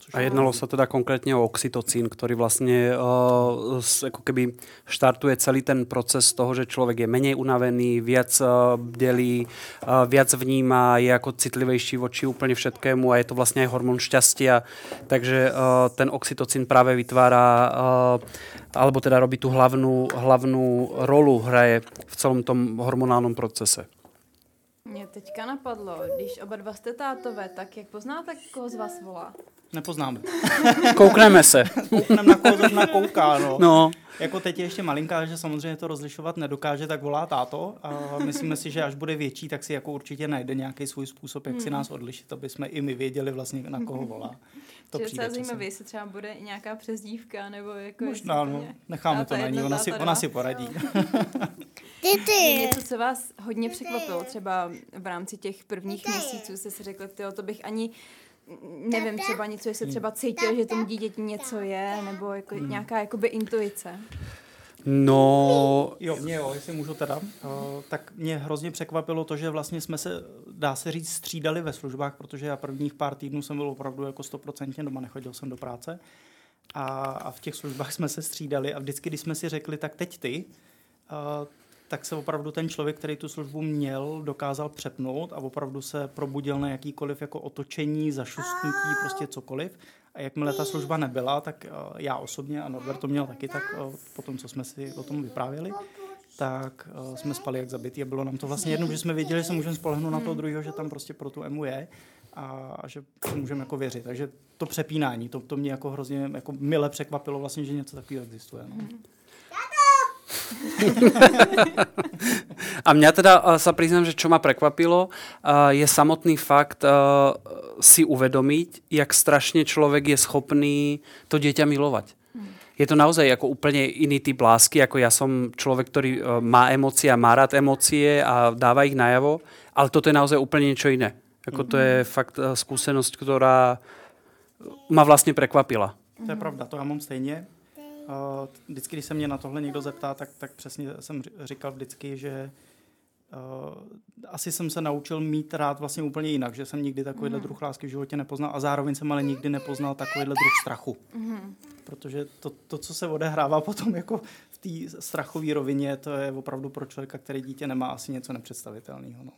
Což A jednalo sa teda konkrétne o oxytocín, ktorý vlastne uh, ako keby štartuje celý ten proces toho, že človek je menej unavený, viac uh, bdelí, uh, viac vníma, je ako citlivejší voči úplne všetkému a je to vlastne aj hormón šťastia. Takže uh, ten oxytocín práve vytvára, uh, alebo teda robí tú hlavnú, hlavnú rolu, hraje v celom tom hormonálnom procese. Mě teďka napadlo, když oba dva jste tátové, tak jak poznáte, koho z vás volá? Nepoznáme. *laughs* Koukneme se. Koukneme na koho zrovna kouká, no. No, Jako teď je ještě malinká, že samozřejmě to rozlišovat nedokáže, tak volá táto. A myslíme si, že až bude větší, tak si jako určitě najde nějaký svůj způsob, jak si nás odlišit, aby jsme i my věděli vlastně, na koho volá. To je přijde zajímavé, jestli třeba bude nějaká přezdívka, nebo jako... Možná, no. Necháme to na ní, ona si, ona si poradí. *laughs* Ty ty. Něco, co vás hodně překvapilo, třeba v rámci těch prvních měsíců jste si řekli, to bych ani nevím, třeba něco, jestli třeba cítil, že tomu dítěti něco je, nebo jako nějaká jakoby intuice. no, Jo, mě jo, jestli můžu teda. Uh, tak mě hrozně překvapilo to, že vlastně jsme se, dá se říct, střídali ve službách, protože já prvních pár týdnů jsem byl opravdu jako stoprocentně doma, nechodil jsem do práce. A, a v těch službách jsme se střídali a vždycky, když jsme si řekli, tak teď ty, uh, tak se opravdu ten člověk, který tu službu měl, dokázal přepnout a opravdu se probudil na jakýkoliv jako otočení, zašustnutí, prostě cokoliv. A jakmile ta služba nebyla, tak uh, já osobně, a Norbert to měl taky, tak uh, po tom, co jsme si o tom vyprávěli, tak uh, jsme spali jak zabitý a bylo nám to vlastně jedno, že jsme věděli, že se můžeme spolehnout na toho druhého, že tam prostě pro tu emu je a, že si můžeme jako věřit. Takže to přepínání, to, to mě jako hrozně jako mile překvapilo vlastně, že něco takového existuje. No. A mňa teda uh, sa priznám, že čo ma prekvapilo, uh, je samotný fakt uh, si uvedomiť, jak strašne človek je schopný to dieťa milovať. Je to naozaj ako úplne iný typ lásky, ako ja som človek, ktorý uh, má emócie a má rád emócie a dáva ich najavo, ale toto je naozaj úplne niečo iné. Ako to je fakt uh, skúsenosť, ktorá ma vlastne prekvapila. To je pravda, to já mám stejně. Uh, vždycky, když se mě na tohle někdo zeptá, tak, tak přesně jsem říkal vždycky, že uh, asi jsem se naučil mít rád vlastně úplně jinak, že jsem nikdy takovýhle druh lásky v životě nepoznal a zároveň jsem ale nikdy nepoznal takovýhle druh strachu. Protože to, to, co se odehrává potom jako v té strachové rovině, to je opravdu pro člověka, který dítě nemá asi něco nepředstavitelného. No.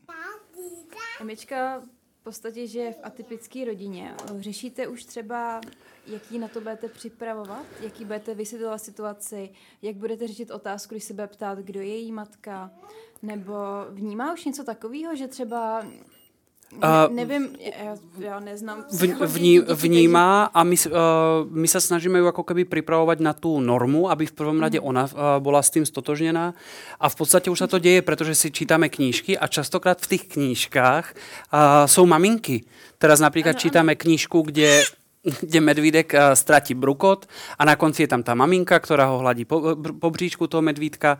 Emička podstatě žije v atypické rodině. Řešíte už třeba, jaký na to budete připravovat? Jaký budete vysvětlovat situaci? Jak budete řešit otázku, když se bude ptát, kdo je její matka? Nebo vnímá už něco takového, že třeba... Ne, A- nevím, já, já neznám... v, vní, vnímá a my, uh, my sa snažíme ju ako keby pripravovať na tú normu, aby v prvom rade ona uh, bola s tým stotožnená. A v podstate už sa to deje, pretože si čítame knížky a častokrát v tých knížkách uh, sú maminky. Teraz napríklad čítame knížku, kde kde medvídek uh, stratí brukot a na konci je tam tá maminka, ktorá ho hladí po, br- po bříčku toho medvídka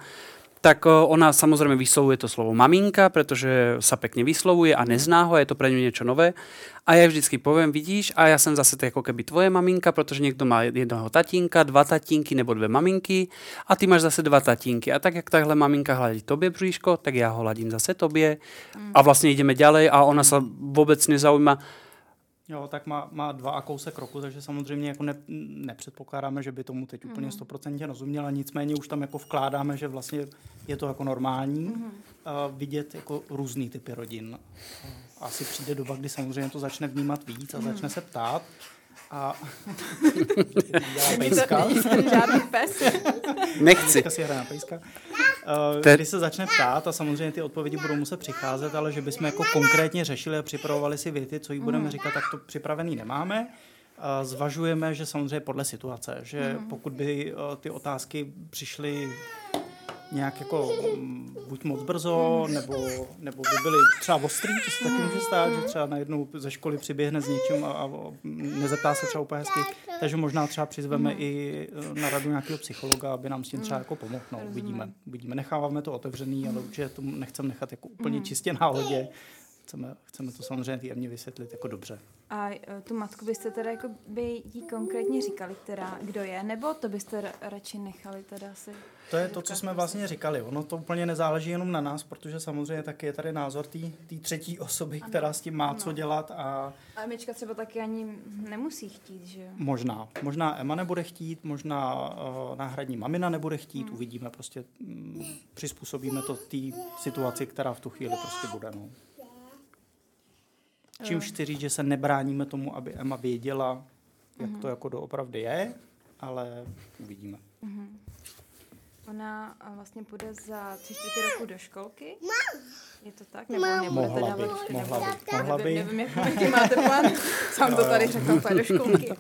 tak o, ona samozrejme vyslovuje to slovo maminka, pretože sa pekne vyslovuje a nezná ho, a je to pre ňu niečo nové. A ja jej vždycky poviem, vidíš, a ja som zase to ako keby tvoje maminka, pretože niekto má jednoho tatínka, dva tatínky nebo dve maminky a ty máš zase dva tatínky. A tak, jak takhle maminka hladí tobie bříško, tak ja ho hladím zase tobie a vlastne ideme ďalej a ona sa vôbec nezaujíma, Jo, tak má, má dva a kousek roku, takže samozřejmě jako ne, nepředpokládáme, že by tomu teď úplně stoprocentně rozuměla, nicméně už tam jako vkládáme, že vlastně je to jako normální uh, vidět jako různý typy rodin. Asi přijde doba, kdy samozřejmě to začne vnímat víc a začne se ptát. A pejska. Žádný pes. nechci. Pejska si hraje na pejska. Uh, To je- kdy se začne ptát a samozřejmě ty odpovědi budou muset přicházet, ale že bychom jako konkrétně řešili a připravovali si věty, co jí budeme říkat, tak to připravený nemáme. Uh, Zvažujeme, že samozřejmě podle situace, že pokud by uh, ty otázky přišly nějak jako mm, buď moc brzo, nebo, nebo by byly třeba ostrý, to se taky může stát, že třeba najednou ze školy přiběhne s něčím a, a nezeptá se třeba úplně hezky, takže možná třeba přizveme i eh, na radu nějakého psychologa, aby nám s tím třeba jako pomohl. No, uvidíme, uvidíme. Necháváme to otevřený, ale určitě to nechceme nechat jako úplně čistě na lodě. Chceme, chceme to samozřejmě té Emě vysvětlit jako dobře. A eh, tu matku byste teda jako by jí konkrétně říkali, která, kdo je, nebo to byste ra- radši nechali teda si? To je to, co jsme vlastně říkali. Ono to úplně nezáleží jenom na nás, protože samozřejmě taky je tady názor té třetí osoby, která s tím má co dělat a A Emička třeba taky ani nemusí chtít, že jo? možná. Možná Emma nebude chtít, možná uh, náhradní mamina nebude chtít, uvidíme prostě, mm, přizpůsobíme to té situaci, která v tu chvíli prostě bude. No. Čímž chci říct, že se nebráníme tomu, aby Emma věděla, jak to jako doopravdy je, ale uvidíme. Ona a, vlastně půjde za tři čtvrtě roku do školky. Je to tak? Nebo Mám. mě budete Mohla dávat by, mohla by, mohla Nevím, by. nevím, jak, jaký máte plán. *laughs* Sám to tady řekl, pojď do školky.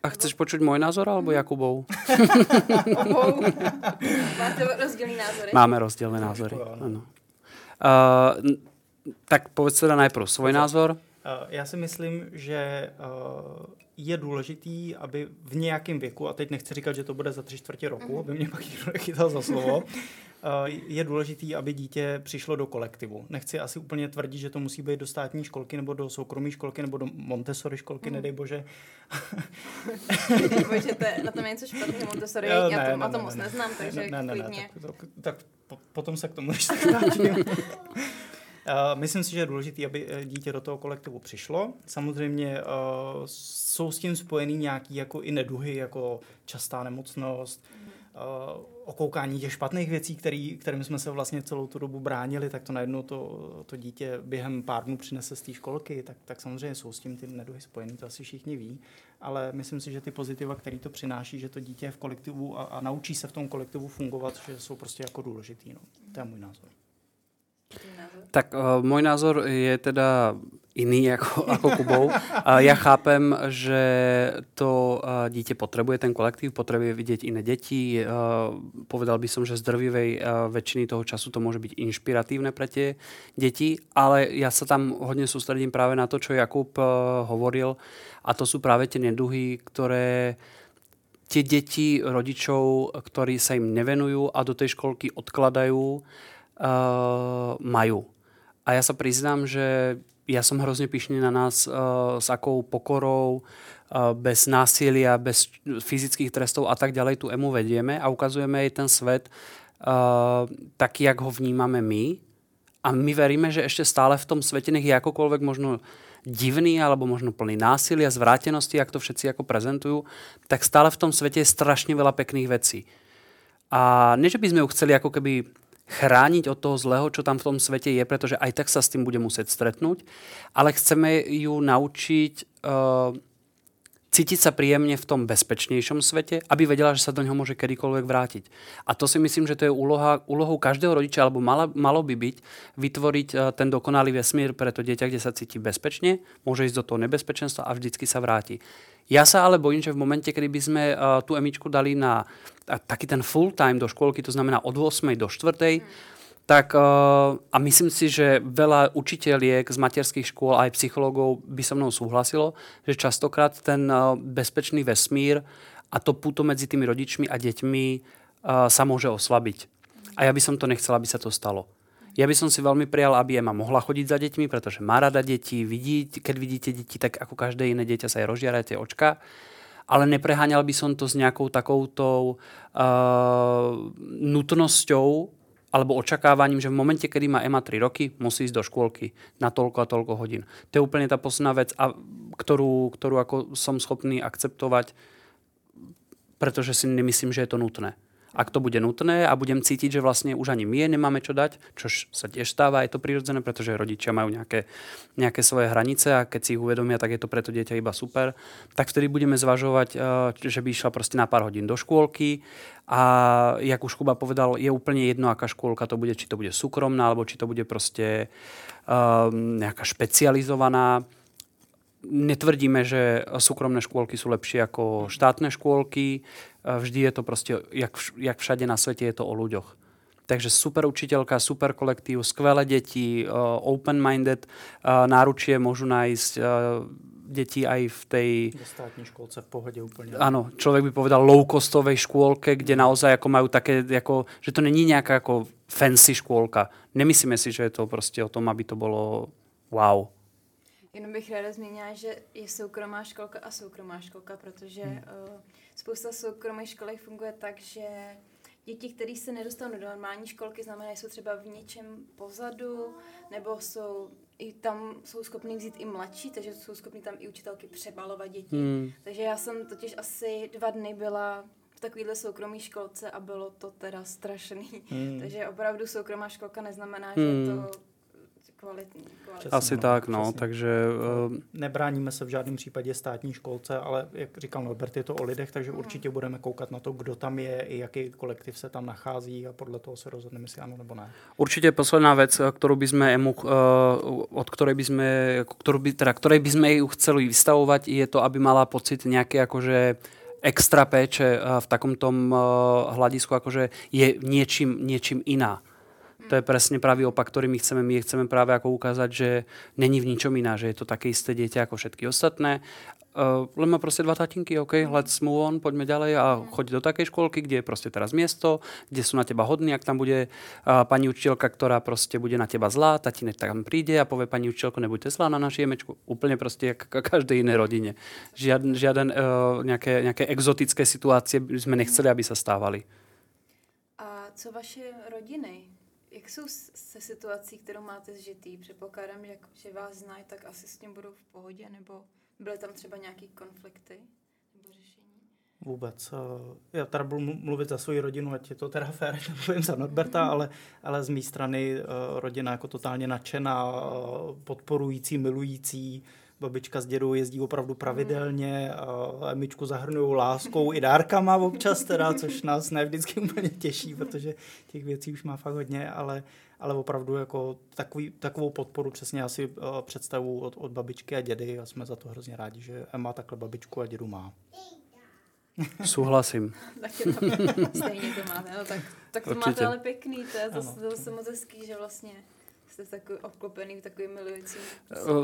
A chceš počuť môj názor alebo Jakubov? Obou. *laughs* Máte rozdílný názory? Máme rozdielne názory. Áno. Uh, tak povedz teda najprv svoj názor. Uh, Já si myslím, že uh, je důležitý, aby v nějakém věku, a teď nechci říkat, že to bude za tři čtvrtě roku, aby mě pak někdo nechytal za slovo, uh, je důležitý, aby dítě přišlo do kolektivu. Nechci asi úplně tvrdit, že to musí být do státní školky, nebo do soukromé školky, nebo do Montessori školky, nedej bože. *laughs* Bože, to je, na tom je něco špatného, Montessori, Jo, já ne, to, ne, a to ne, moc ne. neznám, takže ne, ne, ne, klidně. tak, tak, tak po, potom se k tomu ještě vrátím. *laughs* Uh, myslím si, že je důležité, aby eh, dítě do toho kolektivu přišlo. Samozřejmě uh, jsou s tím spojeny nějaké jako i neduhy, jako častá nemocnost, okoukání těch špatných věcí, který, kterým jsme se vlastně celou tu dobu bránili, tak to najednou to, to dítě během pár dnů přinese z té školky, tak, tak samozřejmě jsou s tím ty neduhy spojeny, to asi všichni ví. Ale myslím si, že ty pozitiva, které to přináší, že to dítě je v kolektivu a, a naučí se v tom kolektivu fungovat, že jsou prostě jako důležitý. No. To je můj názor. Tak uh, môj názor je teda iný ako, *laughs* ako Kubov. Uh, ja chápem, že to uh, dieťa potrebuje ten kolektív, potrebuje vidieť iné deti. Uh, povedal by som, že z uh, väčšiny toho času to môže byť inšpiratívne pre tie deti, ale ja sa tam hodne sústredím práve na to, čo Jakub uh, hovoril a to sú práve tie neduhy, ktoré tie deti rodičov, ktorí sa im nevenujú a do tej školky odkladajú, uh, majú. A ja sa priznám, že ja som hrozne pyšný na nás, uh, s akou pokorou, uh, bez násilia, bez fyzických trestov a tak ďalej tu emu vedieme a ukazujeme jej ten svet uh, taký, jak ho vnímame my. A my veríme, že ešte stále v tom svete, nech je akokoľvek možno divný alebo možno plný násilia, zvrátenosti, jak to všetci ako prezentujú, tak stále v tom svete je strašne veľa pekných vecí. A nie, že by sme ju chceli ako keby chrániť od toho zlého, čo tam v tom svete je, pretože aj tak sa s tým bude musieť stretnúť, ale chceme ju naučiť uh, cítiť sa príjemne v tom bezpečnejšom svete, aby vedela, že sa do neho môže kedykoľvek vrátiť. A to si myslím, že to je úloha, úlohou každého rodiča, alebo malo, malo by byť vytvoriť uh, ten dokonalý vesmír pre to dieťa, kde sa cíti bezpečne, môže ísť do toho nebezpečenstva a vždycky sa vráti. Ja sa ale bojím, že v momente, kedy by sme uh, tú Emičku dali na a, taký ten full time do školky, to znamená od 8 do 4, tak uh, a myslím si, že veľa učiteľiek z materských škôl aj psychológov by so mnou súhlasilo, že častokrát ten uh, bezpečný vesmír a to puto medzi tými rodičmi a deťmi uh, sa môže oslabiť. A ja by som to nechcela, aby sa to stalo. Ja by som si veľmi prijal, aby Ema mohla chodiť za deťmi, pretože má rada deti, vidí, keď vidíte deti, tak ako každé iné dieťa sa aj rozžiara tie očka, ale nepreháňal by som to s nejakou takoutou uh, nutnosťou alebo očakávaním, že v momente, kedy má Ema 3 roky, musí ísť do škôlky na toľko a toľko hodín. To je úplne tá posledná vec, a, ktorú, ktorú ako som schopný akceptovať, pretože si nemyslím, že je to nutné. Ak to bude nutné a budem cítiť, že vlastne už ani my nemáme čo dať, čož sa tiež stáva, je to prirodzené, pretože rodičia majú nejaké, nejaké svoje hranice a keď si ich uvedomia, tak je to pre to dieťa iba super, tak vtedy budeme zvažovať, eh, že by išla proste na pár hodín do škôlky a jak už Kuba povedal, je úplne jedno, aká škôlka to bude, či to bude súkromná, alebo či to bude proste um, nejaká špecializovaná netvrdíme, že súkromné škôlky sú lepšie ako štátne škôlky. Vždy je to proste, jak, vš- jak všade na svete, je to o ľuďoch. Takže super učiteľka, super kolektív, skvelé deti, uh, open-minded uh, náručie môžu nájsť deti aj v tej Ve státní školce v pohodě úplně. Áno, človek by povedal low-costovej škôlke, kde naozaj ako majú také, ako, že to není nejaká ako fancy škôlka. Nemyslíme si, že je to prostě o tom, aby to bolo wow. Jenom bych ráda zmínila, že je soukromá školka a soukromá školka, protože hmm. uh, spousta soukromých školek funguje tak, že děti, které se nedostanou do normální školky, znamená, že jsou třeba v něčem pozadu, nebo jsou i tam jsou schopní vzít i mladší, takže jsou schopní tam i učitelky přebalovat děti. Hmm. Takže já jsem totiž asi dva dny byla v takovéhle soukromé školce a bylo to teda strašný. Hmm. *laughs* Takže opravdu soukromá školka neznamená, že Hmm. je to kvalitní. kvalitní. Asi no, tak, no, přesně. takže uh, Nebráníme se v žádném případě státní školce, ale jak říkal Norbert, je to o lidech, takže určitě budeme koukat na to, kdo tam je, i jaký kolektiv se tam nachází a podle toho se rozhodneme, jestli ano nebo ne. určite posledná vec, ktorú by sme EMU, uh, od ktorej by sme, ktorú by, teda, ktorej by sme ju chceli vystavovať, je to, aby mala pocit nejaké akože extra péče v takom tom uh, hľadisku, akože je niečím, niečím iná. To je presne pravý opak, ktorý my chceme. My chceme práve ako ukázať, že není v ničom iná, že je to také isté dieťa ako všetky ostatné. Uh, len má proste dva tatinky, OK, let's move on, poďme ďalej a choď do takej školky, kde je proste teraz miesto, kde sú na teba hodní, ak tam bude uh, pani učiteľka, ktorá proste bude na teba zlá, tatinek tam príde a povie pani učiteľko, nebuďte zlá na naši jemečku. Úplne proste jak k každej inej rodine. Žiaden, žiaden uh, nejaké, nejaké exotické situácie by sme nechceli, aby sa stávali. A co vaše rodiny? Jak jsou se situací, kterou máte zžitý? Předpokládám, že, že vás znají, tak asi s tím budou v pohodě, nebo byly tam třeba nějaký konflikty nebo řešení? Vůbec. eh, Já teda budu mlu- mluvit za svou rodinu, ať je to teda fér, *laughs* že mluvím za Norberta, ale, ale z mé strany eh, rodina jako totálně nadšená, eh, podporující, milující. Babička s dědou jezdí opravdu pravidelně, a Emičku zahrnují láskou i dárkama občas teda, což nás ne vždycky úplně těší, protože těch věcí už má fakt hodně, ale, ale opravdu jako takový, takovou podporu přesně asi uh, představu od, od babičky a dědy a jsme za to hrozně rádi, že Emma takhle babičku a dědu má. Súhlasím. Tak je to *laughs* stejně to máte, no tak, tak to Určitě. máte ale pěkný, to je zase, zase moc hezký, že vlastně jste takový obklopený takovým milujícím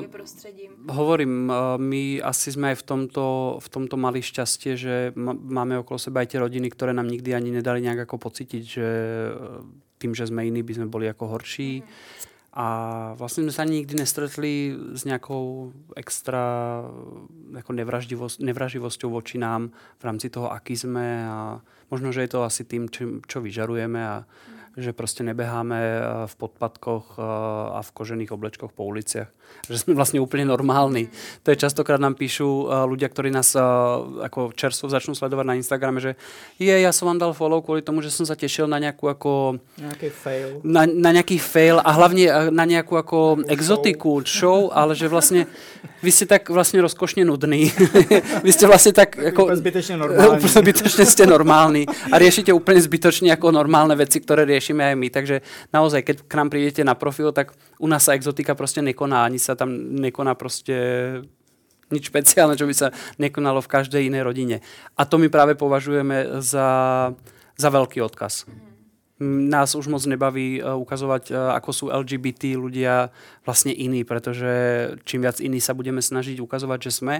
Eh, prostředím. Hovorím, eh, my asi sme aj v tomto, v tomto mali šťastie, že máme okolo seba aj tie rodiny, ktoré nám nikdy ani nedali nejak ako pocítiť, že eh, tým, že sme iní, by sme boli ako horší. A vlastne sme sa ani nikdy nestretli s nejakou extra eh, ako nevraždivost, nevraživosťou voči nám v rámci toho, aký sme a možno, že je to asi tým, čo, čo vyžarujeme a že proste nebeháme eh, v podpadkoch eh, a v kožených oblečkoch po uliciach. *laughs* Že sme vlastne úplne normálni. To je častokrát nám píšu eh, ľudia, ktorí nás eh, ako čerstvo začnú sledovať na Instagrame, že je, ja som vám dal follow kvôli tomu, že som sa tešil na nejakú ako Nějaký fail. na, na nejaký fail a hlavne eh, na nejakú ako exotiku, *laughs* show, ale že vlastne *laughs* vy ste tak vlastne rozkošne nudní. vy ste vlastne tak ako... Úplně zbytečně normální. Úplne zbytočne ste normálni a riešite úplne zbytočne ako normálne veci, ktoré riešime aj my. Takže naozaj, keď k nám prídete na profil, tak u nás sa exotika proste nekoná, ani sa tam nekoná proste nič špeciálne, čo by sa nekonalo v každej inej rodine. A to my práve považujeme za, za veľký odkaz. Nás už moc nebaví eh, ukazovať, eh, ako sú LGBT ľudia vlastne iní, pretože čím viac iní sa budeme snažiť ukazovať, že sme,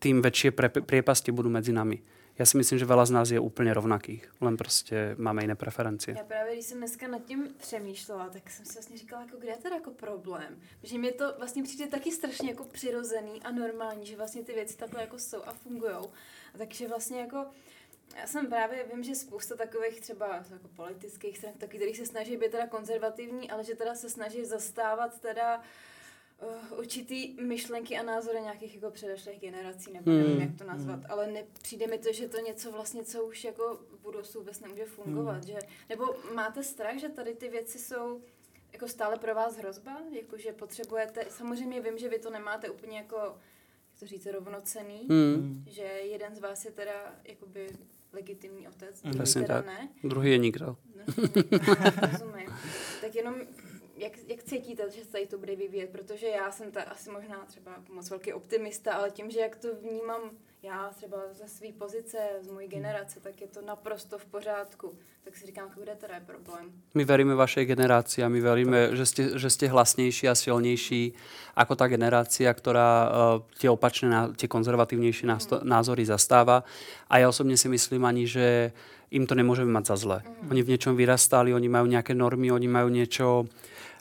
tým väčšie priepasti budú medzi nami. Ja si myslím, že veľa z nás je úplne rovnakých, len prostě máme iné preferencie. Já právě, když jsem dneska nad tím přemýšlela, tak jsem si vlastně říkala, jako kde je teda jako problém. Že mi to vlastně přijde taky strašně jako přirozený a normální, že vlastně ty věci takhle jako jsou a fungují. Takže vlastně jako já jsem právě, vím, že spousta takových třeba jako politických stran, taky, kterých se snaží být teda konzervativní, ale že teda se snaží zastávat teda uh, určitý myšlenky a názory nějakých jako předešlých generací, nebo nevím, Hmm. jak to nazvat, ale nepřijde mi to, že to něco vlastně, co už jako v budoucnu vůbec nemůže fungovat, že, nebo máte strach, že tady ty věci jsou jako stále pro vás hrozba, jako že potřebujete, samozřejmě vím, že vy to nemáte úplně jako, jak to říct, rovnocený, Hmm. že jeden z vás je teda jakoby legitimní otec, Mm. druhý Přesně teda tak. ne. Druhý je nikdo. Rozumím. *laughs* Tak jenom, jak, jak cítíte, že se tady to bude vyvíjet? Protože já jsem ta asi možná třeba moc velký optimista, ale tím, že jak to vnímám já třeba ze své pozice, z mojí generace, tak je to naprosto v pořádku. Tak si říkám, kde teda je problém. My veríme vašej generácii a my veríme, že ste, že ste hlasnejší a silnejší ako tá generácia, ktorá uh, tie opačné, tie konzervatívnejšie násto- názory zastáva. A ja osobne si myslím ani, že im to nemôžeme mať za zle. Oni v niečom vyrastali, oni majú nejaké normy, oni majú niečo,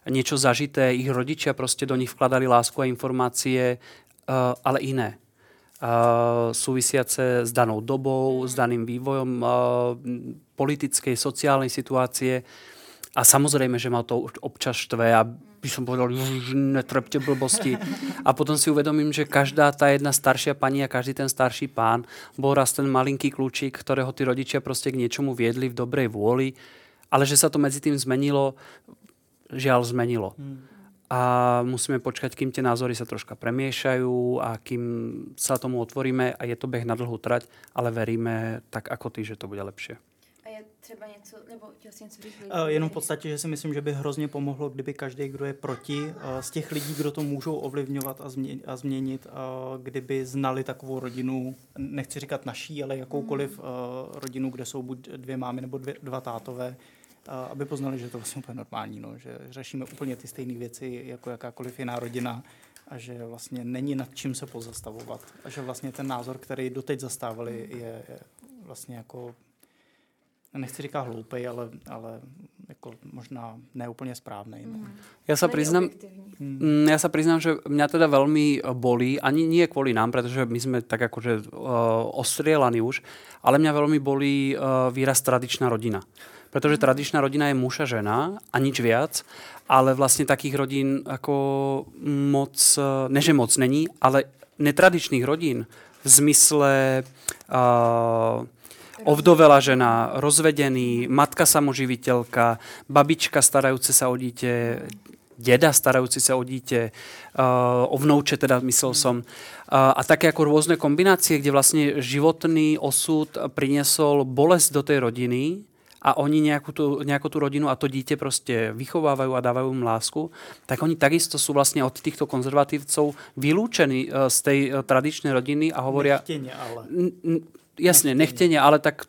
niečo zažité, ich rodičia proste do nich vkladali lásku a informácie, uh, ale iné uh, súvisiace s danou dobou, s daným vývojom uh, politickej, sociálnej situácie. A samozrejme, že ma to občas štve a by som povedal, "Ježiš, netrpte blbosti. *laughs* A potom si uvedomím, že každá tá jedna staršia pani a každý ten starší pán bol raz ten malinký kľúčik, ktorého tí rodičia proste k niečomu viedli v dobrej vôli, ale že sa to medzi tým zmenilo, žiaľ zmenilo. a musíme počkať, kým tie názory sa troška premiešajú a kým sa tomu otvoríme a je to beh na dlhú trať, ale veríme tak ako ty, že to bude lepšie. A je třeba něco, nebo chtěl jsi něco říct? Uh, jenom v podstatě, že si myslím, že by hrozně pomohlo, kdyby každý, kdo je proti, uh, z těch lidí, kdo to můžou ovlivňovat a, změnit, a změnit, uh, kdyby znali takovou rodinu, nechci říkat naší, ale jakoukoliv uh, rodinu, kde jsou buď dvě mámy nebo dvě, dva tátové, aby poznali, že to vlastně úplně normální, no, že řešíme úplně ty stejné věci jako jakákoliv jiná rodina a že vlastně není nad čím se pozastavovat a že vlastně ten názor, který doteď zastávali, je, je vlastně jako nechci říkat hloupej, ale, ale jako možná neúplně správný. No. Mhm. Ja sa, priznám, mm, ja sa priznám, že mňa teda veľmi bolí, ani nie kvôli nám, pretože my sme tak akože uh, ostrielaní už, ale mňa veľmi bolí uh, výraz tradičná rodina. Pretože tradičná rodina je muž a žena a nič viac, ale vlastne takých rodín ako moc, ne že moc není, ale netradičných rodín v zmysle uh, ovdovela žena, rozvedený, matka samoživiteľka, babička starajúce sa o dieťa, deda starajúci sa o dieťa, uh, o vnouče teda myslel som. Uh, a také ako rôzne kombinácie, kde vlastne životný osud priniesol bolesť do tej rodiny a oni nejakú tú, nejakú tú rodinu a to dieťa proste vychovávajú a dávajú im lásku, tak oni takisto sú vlastne od týchto konzervatívcov vylúčení e, z tej e, tradičnej rodiny a hovoria... Nechtenie, ale. Jasne, nechtenie, ale tak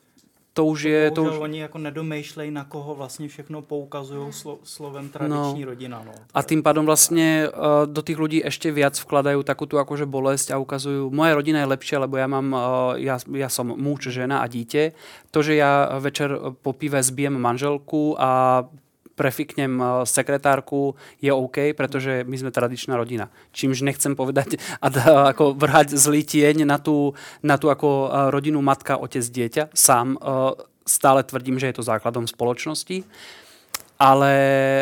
to už je... To už... oni jako nedomýšlej, na koho vlastně všechno poukazují slo, slovem tradiční no. rodina. No. A tým pádom vlastně uh, do tých ľudí ešte viac vkladajú takú tú akože bolesť a ukazujú, moja rodina je lepšia, lebo ja mám, uh, ja, ja som muž, žena a dieťa. To, že ja večer po pive zbijem manželku a prefiknem eh, sekretárku, je OK, pretože my sme tradičná rodina. Čímž nechcem povedať a ako vrhať zlý tieň na tú, na tú ako eh, rodinu matka, otec, dieťa. Sám uh, stále tvrdím, že je to základom spoločnosti. Ale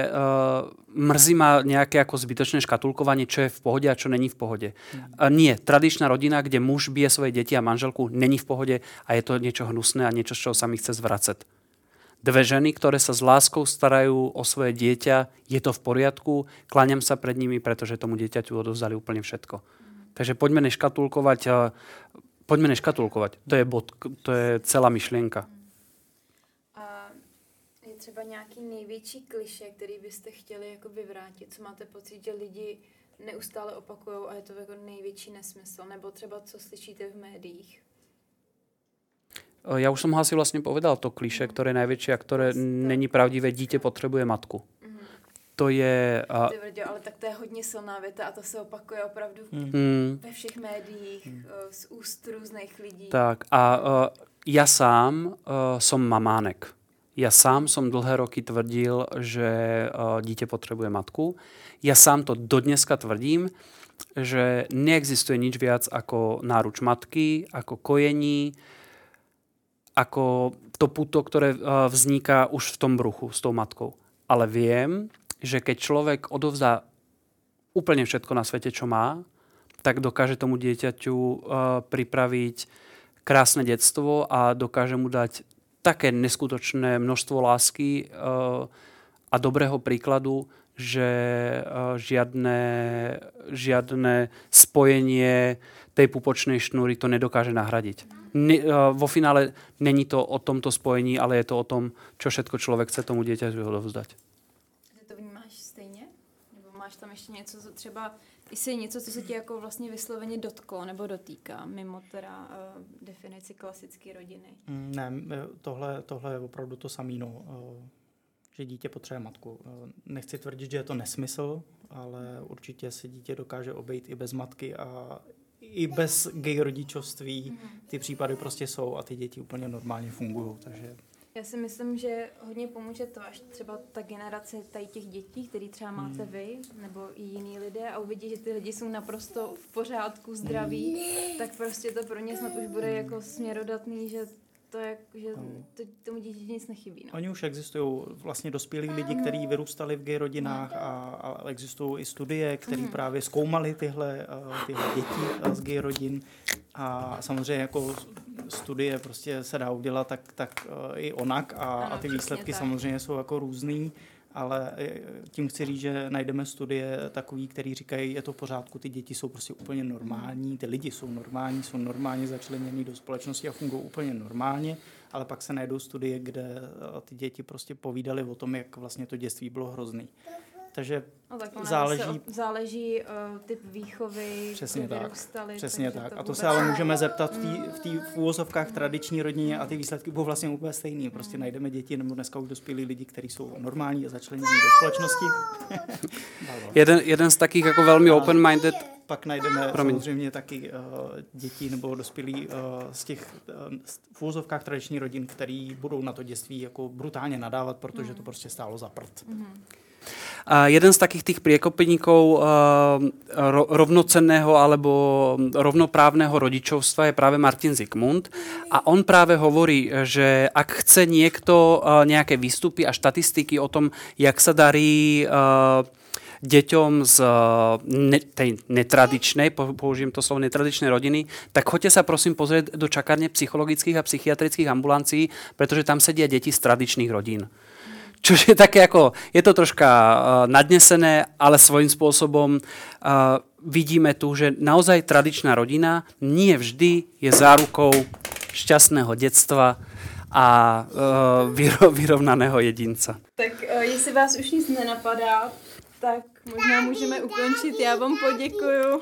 uh, mrzí ma nejaké ako zbytočné škatulkovanie, čo je v pohode a čo není v pohode. Mm. Nie, tradičná rodina, kde muž bije svoje deti a manželku, není v pohode a je to niečo hnusné a niečo, z čoho sa mi chce zvracať dve ženy, ktoré sa s láskou starajú o svoje dieťa, je to v poriadku, kláňam sa pred nimi, pretože tomu dieťaťu odovzdali úplne všetko. Takže poďme neškatulkovať, poďme neškatulkovať. To je bod, to je celá myšlienka. A je třeba nějaký největší kliše, který byste chtěli jako vyvrátit? Co máte pocit, že lidi neustále opakují a je to jako největší nesmysl? Nebo třeba co slyšíte v médiích? Eh, ja už ho asi vlastne povedal, to kliše, ktoré je najväčšie a ktoré není pravdivé, dítě potřebuje matku. Mhm. To je... Uh... Tvrdě, ale tak to je hodně silná věta a to se opakuje opravdu mm. ve všech médiích, mm. z úst různých lidí. Tak a uh, ja sám uh, som mamánek. Ja sám som dlhé roky tvrdil, že uh, dítě potřebuje matku. Ja sám to dodneska tvrdím, že neexistuje nič viac ako náruč matky, ako kojení, ako to puto, ktoré eh, vzniká už v tom bruchu s tou matkou. Ale viem, že keď človek odovzdá úplne všetko na svete, čo má, tak dokáže tomu dieťaťu uh, pripraviť krásne detstvo a dokáže mu dať také neskutočné množstvo lásky uh, a dobrého príkladu, že žiadne, žiadne spojenie tej pupočnej šnúry to nedokáže nahradiť ne, uh, vo finále není to o tomto spojení, ale je to o tom, čo všetko člověk chce tomu dieťaťu odovzdať. Ty to vnímáš stejně? Nebo máš tam ještě něco, co třeba, jestli něco, co se ti jako vlastně vysloveně dotklo nebo dotýká, mimo teda uh, definici klasické rodiny? Mm, ne, tohle, tohle je opravdu to samé, no, uh, že dítě potřebuje matku. Uh, nechci tvrdit, že je to nesmysl, ale určitě se dítě dokáže obejít i bez matky a i bez gay rodičovství ty případy prostě jsou a ty děti úplně normálně fungují, takže... Já si myslím, že hodně pomůže to, až třeba ta generace tady těch dětí, který třeba máte hmm. vy, nebo i jiní lidé a uvidí, že ty lidi jsou naprosto v pořádku, zdraví, hmm. tak prostě to pro ně snad už bude jako směrodatný, že to je, že no. to, tomu dítěti nic nechybí. No. Oni už existují vlastně dospělí lidi, kteří vyrůstali v gay rodinách a, a existují i studie, které mm. právě zkoumaly tyhle, eh, tyhle děti eh, z gay rodin a samozřejmě jako studie prostě se dá udělat tak, tak eh, i onak a, ano, a ty výsledky tak. samozřejmě jsou jako různý ale eh, tím chci říct, že najdeme studie takový, který říkají, je to v pořádku, ty děti jsou prostě úplně normální, ty lidi jsou normální, jsou normálně začlenění do společnosti a fungují úplně normálně, ale pak se najdou studie, kde eh, ty děti prostě povídali o tom, jak vlastně to dětství bylo hrozný. Takže no, tak záleží, se, záleží uh, typ výchovy, přesně tak, vyrůstali, přesně tak. To a to se ale můžeme zeptat v té v, tý, v úvozovkách tradiční rodině a ty výsledky budou vlastně úplně stejný. Prostě mm. najdeme děti nebo dneska už dospělí lidi, kteří jsou normální a začlenění do společnosti. *laughs* jeden, jeden z takých jako velmi open-minded pak najdeme Promiň. samozřejmě taky uh, děti nebo dospělí uh, z těch uh, v úvozovkách tradiční rodin, který budou na to dětství jako brutálně nadávat, protože to mm. prostě stálo za prd. Mm. Jeden z takých tých priekopeníkov rovnocenného alebo rovnoprávneho rodičovstva je práve Martin Zikmund. A on práve hovorí, že ak chce niekto nejaké výstupy a štatistiky o tom, jak sa darí deťom z ne, tej netradičnej, použijem to slovo netradičnej rodiny, tak choďte sa prosím pozrieť do čakárne psychologických a psychiatrických ambulancií, pretože tam sedia deti z tradičných rodín. Čož je také jako, je to troška uh, nadnesené, ale svojím spôsobom uh, vidíme tu, že naozaj tradičná rodina nie vždy je zárukou šťastného detstva a uh, vyro, vyrovnaného jedinca. Tak uh, jestli vás už nic nenapadá, tak možná můžeme ukončit. Já vám poděkuju.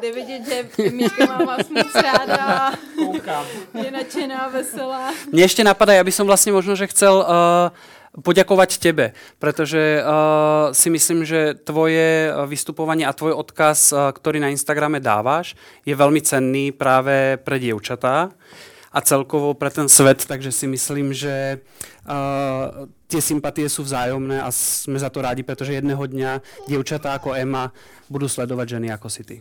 Jde vidět, že Míška má vás moc ráda. Je nadšená, veselá. Mně ještě napadá, já bych vlastně možno, že chcel uh, poďakovať tebe, pretože uh, si myslím, že tvoje vystupovanie a tvoj odkaz, uh, ktorý na Instagrame dáváš, je veľmi cenný práve pre dievčatá a celkovo pre ten svet, takže si myslím, že uh, tie sympatie sú vzájomné a sme za to rádi, pretože jedného dňa dievčatá ako Emma budú sledovať ženy ako si ty.